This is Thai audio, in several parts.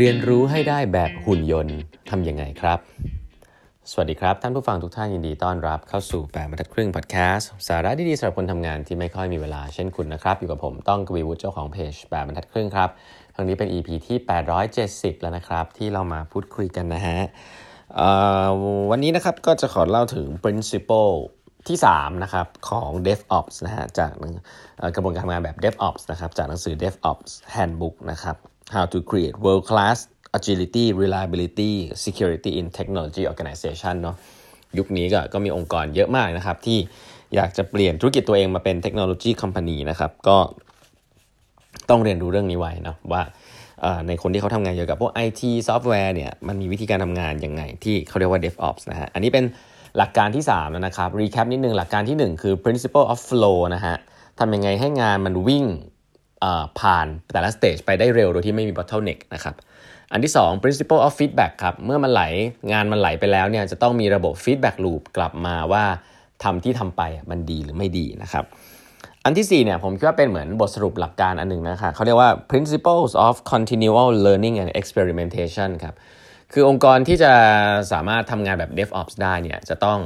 เรียนรู้ให้ได้แบบหุ่นยนต์ทำยังไงครับ สวัสดีครับ ท่านผู้ฟังทุกท่านยินดีต้อนรับเข้าสู่แปดบรรทัดครึ่งพอดแคสต์สาระดีๆสำหรับคนทำงานที่ไม่ค่อยมีเวลาเช่นคุณนะครับ อยู่กับผมต้องกวีวุฒิเจ้าของเพจแบรรทัดครึ่งครับครั้งนี้เป็น EP ที่ 870 แล้วนะครับ ที่เรามาพูดคุยกันนะฮะวันนี้นะครับก็จะขอเล่าถึง principle ที่ 3 นะครับ ของ DevOps นะฮะจากกระบวนการทำงานแบบ DevOps นะครับ จากหนังสือ DevOps Handbook นะครับ How to create world class agility reliability security in technology organization เนาะยุคนี้ก็ก็มีองค์กรเยอะมากนะครับ ที่อยากจะเปลี่ยนธุรกิจตัวเองมาเป็น technology company นะครับ ก็ต้องเรียนรู้เรื่องนี้ไว้นะว่าในคนที่เขาทำงานเกี่ยวกับพวก IT ซอฟต์แวร์เนี่ยมันมีวิธีการทำงานยังไง ที่เขาเรียกว่า DevOps นะฮะอันนี้เป็นหลักการที่3แล้วนะครับ recap นิดนึงหลักการที่ 1 คือ principle of flow นะฮะทำยังไงให้งานมันวิ่ง ผ่านแต่ละสเตจไปได้เร็วโดยที่ไม่มี bottleneck นะครับอันที่ 2 principle of feedback ครับเมื่อมันไหลงานมันไหลไปแล้วเนี่ยจะต้องมีระบบ feedback loop กลับมาว่าทำที่ทำไปมันดีหรือไม่ดีนะครับอันที่4เนี่ยผมคิดว่าเป็นเหมือนบทสรุปหลักการอันหนึ่งนะคะเขาเรียกว่า principles of continual learning and experimentation ครับคือองค์กรที่จะสามารถทำงานแบบ DevOps ได้เนี่ยจะต้อง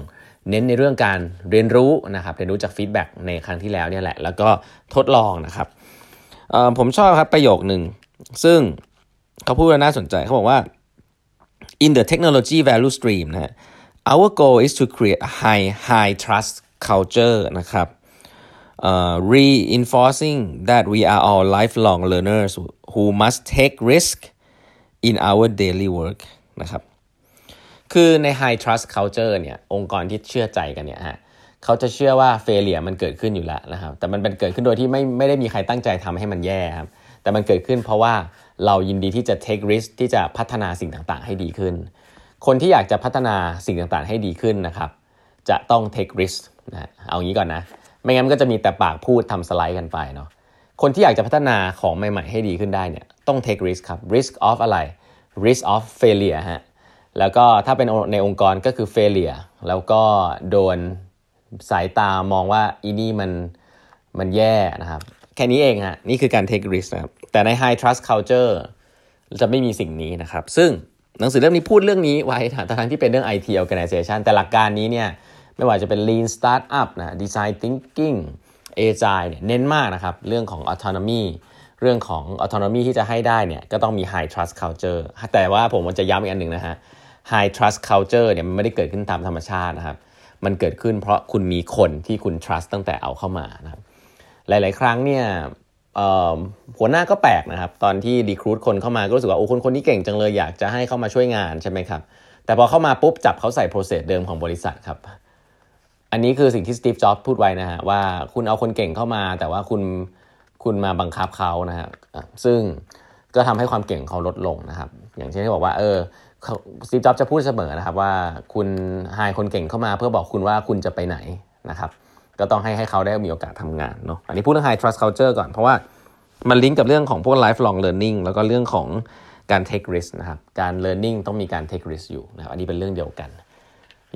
เน้นในเรื่องการเรียนรู้นะครับเรียนรู้จาก feedback ในครั้งที่แล้วเนี่ยแหละ แล้วก็ทดลองนะครับ ผมชอบครับประโยคหนึ่ง ซึ่งเขาพูดว่าน่าสนใจเขาบอกว่า in the technology value stream นะ our goal is to create a high high trust culture นะครับ uh, reinforcing that we are all lifelong learners who must take risk in our daily work นะครับ คือใน high trust culture เนี่ย องค์กรที่เชื่อใจกันเนี่ยฮะ เขาจะเชื่อว่าเฟลเลียมันเกิดขึ้นอยู่แล้วนะครับ แต่มันเป็นเกิดขึ้นโดยที่ไม่ไม่ได้มีใครตั้งใจทำให้มันแย่ครับ แต่มันเกิดขึ้นเพราะว่าเรายินดีที่จะ take risk ที่จะพัฒนาสิ่งต่างๆ ให้ดีขึ้น คนที่อยากจะพัฒนาสิ่งต่างๆ ให้ดีขึ้นนะครับ จะต้อง take risk นะเอางี้ก่อนนะ ไม่งั้นก็จะมีแต่ปากพูดทำสไลด์กันไปเนาะ คนที่อยากจะพัฒนาของใหม่ ๆ ให้ดีขึ้นได้เนี่ยต้อง take risk ครับ risk of อะไร risk of failure ฮะ แล้วก็ถ้าเป็นในองค์กรก็คือ failure แล้วก็โดน สายตามองว่าอีนี่มันมันแย่นะครับ แค่นี้เองฮะนี่คือการ take risk นะครับ แต่ใน high trust culture จะไม่มีสิ่งนี้นะครับ ซึ่งหนังสือเล่มนี้พูดเรื่องนี้ไว้ทั้งที่เป็นเรื่อง IT organization แต่หลักการนี้เนี่ยไม่ว่าจะเป็น lean startup นะ design thinking agile เนี่ยเน้นมากนะครับ เรื่องของ autonomy เรื่องของ autonomy ที่จะให้ได้เนี่ยก็ต้องมี high trust culture แต่ว่าผมจะย้ำอีกอันหนึ่งนะฮะ high trust culture เนี่ยมันไม่ได้เกิดขึ้นตามธรรมชาตินะครับ มันเกิดขึ้นเพราะคุณมีคนที่คุณ trust ตั้งแต่เอาเข้ามานะครับหลาย ๆ ครั้งเนี่ยหัวหน้าก็แปลกนะครับ ตอนที่ดีครูดคนเข้ามาก็รู้สึกว่าโอ้คนคนนี้เก่งจังเลยอยากจะให้เข้ามาช่วยงานใช่ไหมครับ แต่พอเข้ามาปุ๊บจับเขาใส่โปรเซสเดิมของบริษัทครับ อันนี้คือสิ่งที่สตีฟจ็อบส์พูดไว้นะฮะว่าคุณเอาคนเก่งเข้ามา แต่ว่าคุณคุณมาบังคับเขานะฮะซึ่งก็ทำให้ความเก่งเขาลดลงนะครับ อย่างเช่นที่บอกว่าเออ สตีจ็อบจะพูดเสมอนะครับว่าคุณหายคนเก่งเข้ามาเพื่อบอกคุณว่าคุณจะไปไหนนะครับก็ต้องให้ให้เขาได้มีโอกาสทำงานเนาะอันนี้พูดเรื่อง high trust culture ก่อน เพราะว่ามันลิงก์กับเรื่องของพวก lifelong learning แล้วก็เรื่องของการ take risk นะครับการ learning ต้องมีการ take risk อยู่นะครับอันนี้เป็นเรื่องเดียวกัน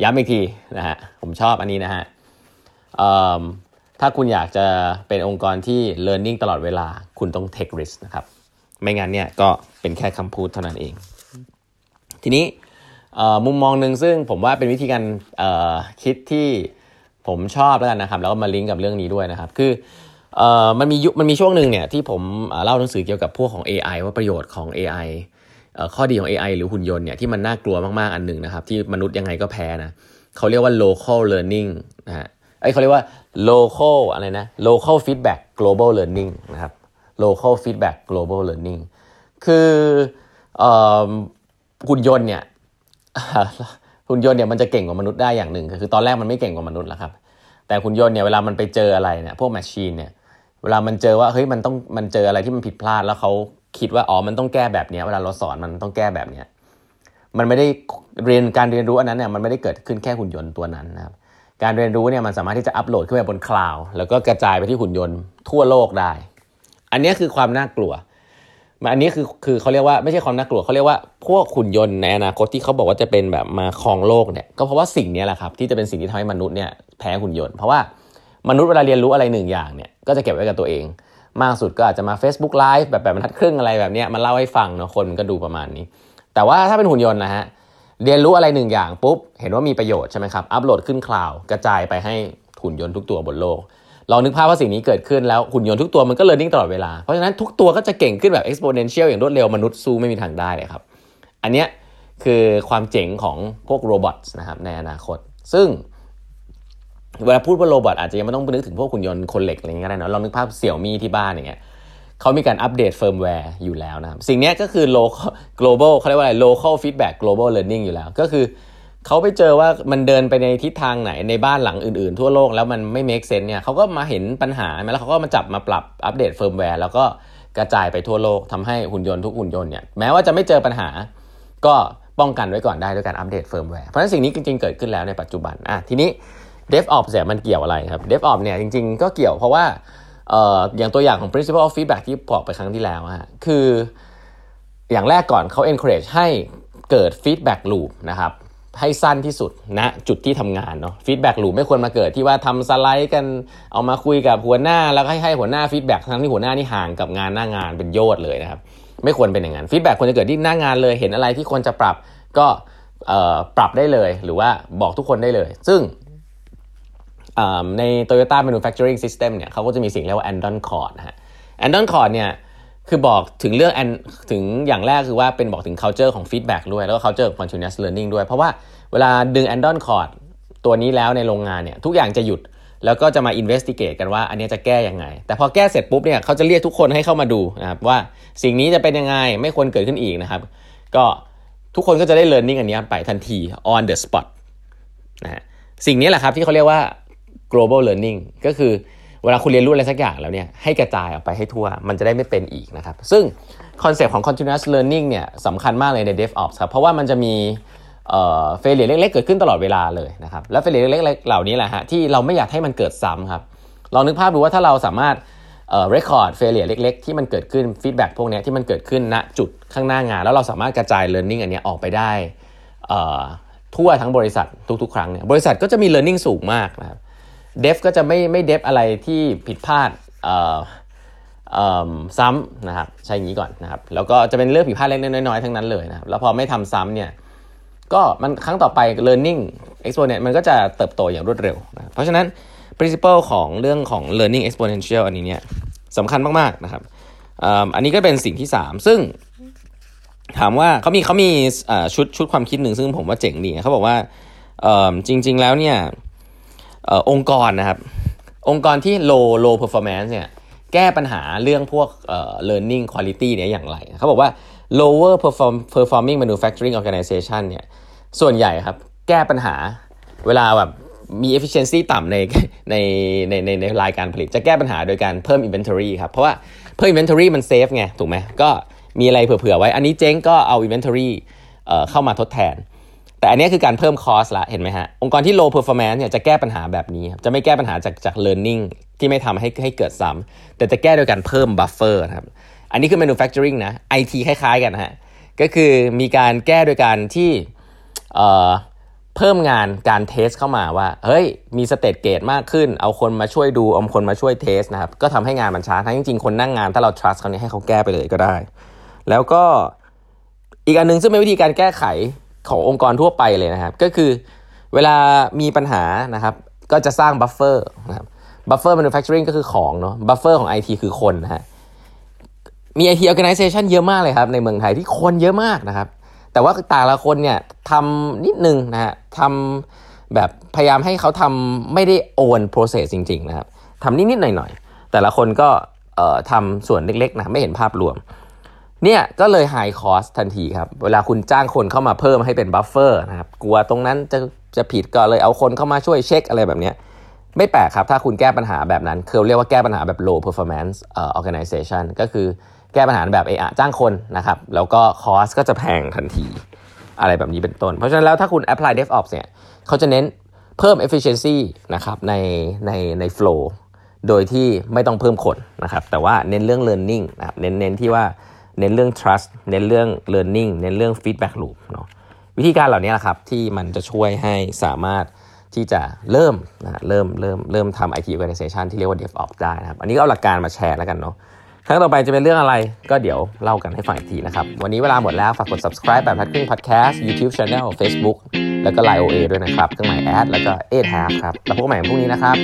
ย้ำอีกทีนะฮะผมชอบอันนี้นะฮะถ้าคุณอยากจะเป็นองค์กรที่ learning ตลอดเวลาคุณต้อง take risk นะครับไม่งั้นเนี่ยก็เป็นแค่คำพูดเท่านั้นเอง ทีนี้มุมมองหนึ่งซึ่งผมว่าเป็นวิธีการคิดที่ผมชอบแล้วกันนะครับ แล้วก็มาลิงก์กับเรื่องนี้ด้วยนะครับ คือมันมีมันมีช่วงหนึ่งเนี่ยที่ผมเล่าหนังสือเกี่ยวกับพวกของ AI ว่าประโยชน์ของ AI ข้อดีของ AI หรือหุ่นยนต์เนี่ยที่มันน่ากลัวมากๆอันหนึ่งนะครับ ที่มนุษย์ยังไงก็แพ้นะเขาเรียกว่า local learning นะฮะไอ้เขาเรียกว่า local อะไรนะ local feedback global learning นะครับ local feedback global learning คือ หุ่นยนต์เนี่ยหุ่นยนต์เนี่ยมันจะเก่งกว่ามนุษย์ได้อย่างหนึ่งคือตอนแรกมันไม่เก่งกว่ามนุษย์หรอกครับ แต่หุ่นยนต์เนี่ยเวลามันไปเจออะไรเนี่ยพวกแมชชีนเนี่ยเวลามันเจอว่าเฮ้ยมันต้องมันเจออะไรที่มันผิดพลาดแล้วเขาคิดว่าอ๋อมันต้องแก้แบบนี้เวลาเราสอนมันต้องแก้แบบนี้มันไม่ได้เรียนการเรียนรู้อันนั้นเนี่ยมันไม่ได้เกิดขึ้นแค่หุ่นยนต์ตัวนั้นนะครับการเรียนรู้เนี่ยมันสามารถที่จะอัปโหลดขึ้นไปบนคลาวด์แล้วก็กระจายไปที่หุ่นยนต์ทั่วโลกได้ อันนี้คือความน่ากลัว อันนี้คือคือเขาเรียกว่าไม่ใช่ความน่ากลัวเขาเรียกว่าพวกขุนยนต์ในอนาคตที่เขาบอกว่าจะเป็นแบบมาครองโลกเนี่ยก็เพราะว่าสิ่งนี้แหละครับที่จะเป็นสิ่งที่ทำให้มนุษย์เนี่ยแพ้ขุนยนต์เพราะว่ามนุษย์เวลาเรียนรู้อะไรหนึ่งอย่างเนี่ยก็จะเก็บไว้กับตัวเอง มากสุดก็อาจจะมา Facebook Live แบบแบบบรรทัดครึ่งอะไรแบบนี้มาเล่าให้ฟังเนาะคนก็ดูประมาณนี้ แต่ว่าถ้าเป็นหุ่นยนต์นะฮะเรียนรู้อะไรหนึ่งอย่างปุ๊บเห็นว่ามีประโยชน์ใช่ไหมครับอัปโหลดขึ้นคลาวด์กระจายไปให้หุ่นยนต์ทุกตัวบนโลก ลองนึกภาพว่าสิ่งนี้เกิดขึ้นแล้วหุ่นยนต์ทุกตัวมันก็เรียนรู้ตลอดเวลา เพราะฉะนั้นทุกตัวก็จะเก่งขึ้นแบบ exponential อย่างรวดเร็วมนุษย์สู้ไม่มีทางได้เลยครับ อันเนี้ยคือความเจ๋งของพวกโรบอทนะครับในอนาคต ซึ่งเวลาพูดว่า robot อาจจะยังไม่ต้องนึกถึงพวกหุ่นยนต์คนเหล็กอะไรเงี้ยก็ได้นะลองนึกภาพเสี่ยวมี่ที่บ้านอย่างเงี้ยเขามีการอัปเดตเฟิร์มแวร์อยู่แล้วนะครับสิ่งนี้ก็คือ local global เขาเรียกว่าอะไร local feedback global learning อยู่แล้ว ก็คือ เขาไปเจอว่ามันเดินไปในทิศทางไหนในบ้านหลังอื่นๆ ทั่วโลกแล้วมันไม่ make sense เนี่ยเขาก็มาเห็นปัญหาไหมแล้วเขาก็มาจับมาปรับอัปเดตเฟิร์มแวร์แล้วก็กระจายไปทั่วโลกทำให้หุ่นยนต์ทุกหุ่นยนต์เนี่ยแม้ว่าจะไม่เจอปัญหา ก็ป้องกันไว้ก่อนได้ด้วยการอัปเดตเฟิร์มแวร์เพราะฉะนั้นสิ่งนี้จริงๆเกิดขึ้นแล้วในปัจจุบันอะทีนี้ DevOps เนี่ยมันเกี่ยวอะไรครับ DevOps เนี่ยจริงๆก็เกี่ยวเพราะว่าเอ่ออย่างตัวอย่างของ principle of feedback ที่บอกไปครั้งที่แล้วฮะคืออย่างแรกก่อนเขา encourage ให้เกิด feedback loop นะครับ ให้สั้นที่สุดณนะจุดที่ทำงานเนาะ feedback loop ไม่ควรมาเกิดที่ว่าทำสไลด์กันเอามาคุยกับหัวหน้าแล้วให้ให้หัวหน้า feedback ทั้งที่หัวหน้านี่ห่างกับงานหน้างานเป็นโยชน์เลยนะครับ ไม่ควรเป็นอย่างนั้น feedback ควรจะเกิดที่หน้างานเลยเห็นอะไรที่ควรจะปรับก็ปรับได้เลย หรือว่าบอกทุกคนได้เลย ซึ่งใน Toyota Manufacturing System เนี่ยเขาก็จะมีสิ่งเรียกว่า Andon Cord นะฮะ Andon Cord เนี่ย คือบอกถึงเรื่องถึงอย่างแรกคือว่าเป็นบอกถึง culture ของ feedback ด้วย แล้วก็ culture ของ continuous learning ด้วย เพราะว่าเวลาดึง Andon Cord ตัวนี้แล้วในโรงงานเนี่ยทุกอย่างจะหยุดแล้วก็จะมา investigate กันว่าอันนี้จะแก้ยังไง แต่พอแก้เสร็จปุ๊บเนี่ยเขาจะเรียกทุกคนให้เข้ามาดูนะครับว่าสิ่งนี้จะเป็นยังไงไม่ควรเกิดขึ้นอีกนะครับ ก็ทุกคนก็จะได้ learning อันนี้ไปทันที on the spot นะฮะสิ่งนี้แหละครับที่เขาเรียกว่า global learning ก็คือ เวลาคุณเรียนรู้อะไรสักอย่างแล้วเนี่ยให้กระจายออกไปให้ทั่ว มันจะได้ไม่เป็นอีกนะครับ ซึ่งคอนเซปต์ของ continuous learning เนี่ยสำคัญมากเลยใน DevOps ครับ เพราะว่ามันจะมีเฟลเลียเล็กๆ เกิดขึ้นตลอดเวลาเลยนะครับ แล้วเฟลเลียเล็กๆ เหล่านี้แหละฮะที่เราไม่อยากให้มันเกิดซ้ำครับลองนึกภาพดูว่าถ้าเราสามารถเอ่อ record เฟลเลียเล็ก ๆ ที่มันเกิดขึ้น feedback พวกนี้ที่มันเกิดขึ้นณจุดข้างหน้างาน แล้วเราสามารถกระจาย learning อันนี้ออกไปได้ทั่วทั้งบริษัททุกๆ ครั้งเนี่ยบริษัทก็จะมี learning สูงมากนะครับ เดฟก็จะไม่ไม่เดฟอะไรที่ผิดพลาดซ้ำนะครับใช้อย่างนี้ก่อนนะครับแล้วก็จะเป็นเรื่องผิดพลาดเล็กน้อยๆทั้งนั้นเลยนะครับแล้วพอไม่ทำซ้ำเนี่ยก็มันครั้งต่อไป learning exponent มันก็จะเติบโตอย่างรวดเร็วนะเพราะฉะนั้น principle ของเรื่องของ learning exponential อันนี้เนี่ยสำคัญมากๆนะครับอันนี้ก็เป็นสิ่งที่ 3 ซึ่งถามว่าเขามีเขามีชุดชุดความคิดหนึ่งซึ่งผมว่าเจ๋งดีเขาบอกว่าจริง ๆ แล้วเนี่ย องค์กรนะครับ องค์กรที่ low low performance เนี่ยแก้ปัญหาเรื่องพวก learning quality เนี่ยอย่างไรเขาบอกว่า lower perform performing manufacturing organization เนี่ยส่วนใหญ่ครับ แก้ปัญหาเวลาแบบมี efficiency ต่ำในในในในในรายการผลิต จะแก้ปัญหาโดยการเพิ่ม inventory ครับ เพราะว่าเพิ่ม inventory มัน safe ไง ถูกไหมก็มีอะไรเผื่อๆไว้ อันนี้เจ๊งก็เอา inventory เข้ามาทดแทน แต่อันนี้คือการเพิ่มคอสละเห็นไหมฮะ องค์กรที่ low performance เนี่ยจะแก้ปัญหาแบบนี้ จะไม่แก้ปัญหาจากจาก learning ที่ไม่ทำให้ให้เกิดซ้ำแต่จะแก้โดยการเพิ่ม buffer นะครับ อันนี้คือ manufacturing นะ IT คล้ายๆกันฮะ ก็คือมีการแก้โดยการที่เพิ่มงานการ test เข้ามาว่า เฮ้ย มี stage gate มากขึ้น เอาคนมาช่วยดู เอาคนมาช่วย test นะครับ ก็ทำให้งานมันช้า ทั้งจริงๆ คนนั่งงานถ้าเรา trust เขาเนี่ยให้เขาแก้ไปเลยก็ได้ แล้วก็อีกอันนึงซึ่งเป็นวิธีการแก้ไข ขององค์กรทั่วไปเลยนะครับ ก็คือเวลามีปัญหานะครับ ก็จะสร้าง buffer นะครับbuffer manufacturing ก็คือของเนาะ buffer ของ IT คือคนนะฮะมี IT organization เยอะมากเลยครับ ในเมืองไทยที่คนเยอะมากนะครับ แต่ว่าแต่ละคนเนี่ยทำนิดนึงนะฮะทำแบบพยายามให้เขาทำไม่ได้ own process จริง ๆ นะครับทำนิดๆหน่อยๆ แต่ละคนก็ทำส่วนเล็กๆนะไม่เห็นภาพรวม เนี่ยก็เลย high cost ทันทีครับ เวลาคุณจ้างคนเข้ามาเพิ่มให้เป็น buffer นะครับ กลัวตรงนั้นจะจะผิดก็เลยเอาคนเข้ามาช่วยเช็คอะไรแบบนี้ ไม่แปลกครับ ถ้าคุณแก้ปัญหาแบบนั้น คือเรียกว่าแก้ปัญหาแบบ low performance organization ก็คือแก้ปัญหาแบบเออจ้างคนนะครับ แล้วก็คอสก็จะแพงทันที อะไรแบบนี้เป็นต้น เพราะฉะนั้นแล้วถ้าคุณ apply DevOps เนี่ยเขาจะเน้นเพิ่ม efficiency นะครับในในใน flow โดยที่ไม่ต้องเพิ่มคนนะครับ แต่ว่าเน้นเรื่อง learning นะครับ เน้นเน้นที่ว่า เน้นเรื่อง trust เน้นเรื่อง learning เน้นเรื่อง feedback loop เนาะวิธีการเหล่านี้แหละครับที่มันจะช่วยให้สามารถที่จะเริ่มนะเริ่มเริ่มเริ่มทำ IT organization ที่เรียกว่า DevOps ได้นะครับ อันนี้ก็เอาหลักการมาแชร์แล้วกันเนาะครั้งต่อไปจะเป็นเรื่องอะไรก็เดี๋ยวเล่ากันให้ฟังอีกทีนะครับ วันนี้เวลาหมดแล้ว ฝากกด subscribe แบบพัดครึ่ง podcast YouTube channel Facebook แล้วก็ Line OA ด้วยนะครับเครื่องหมายแอดแล้วก็8 half ครับ แล้วพบกันใหม่พรุ่งนี้นะครับ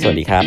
สวัสดีครับ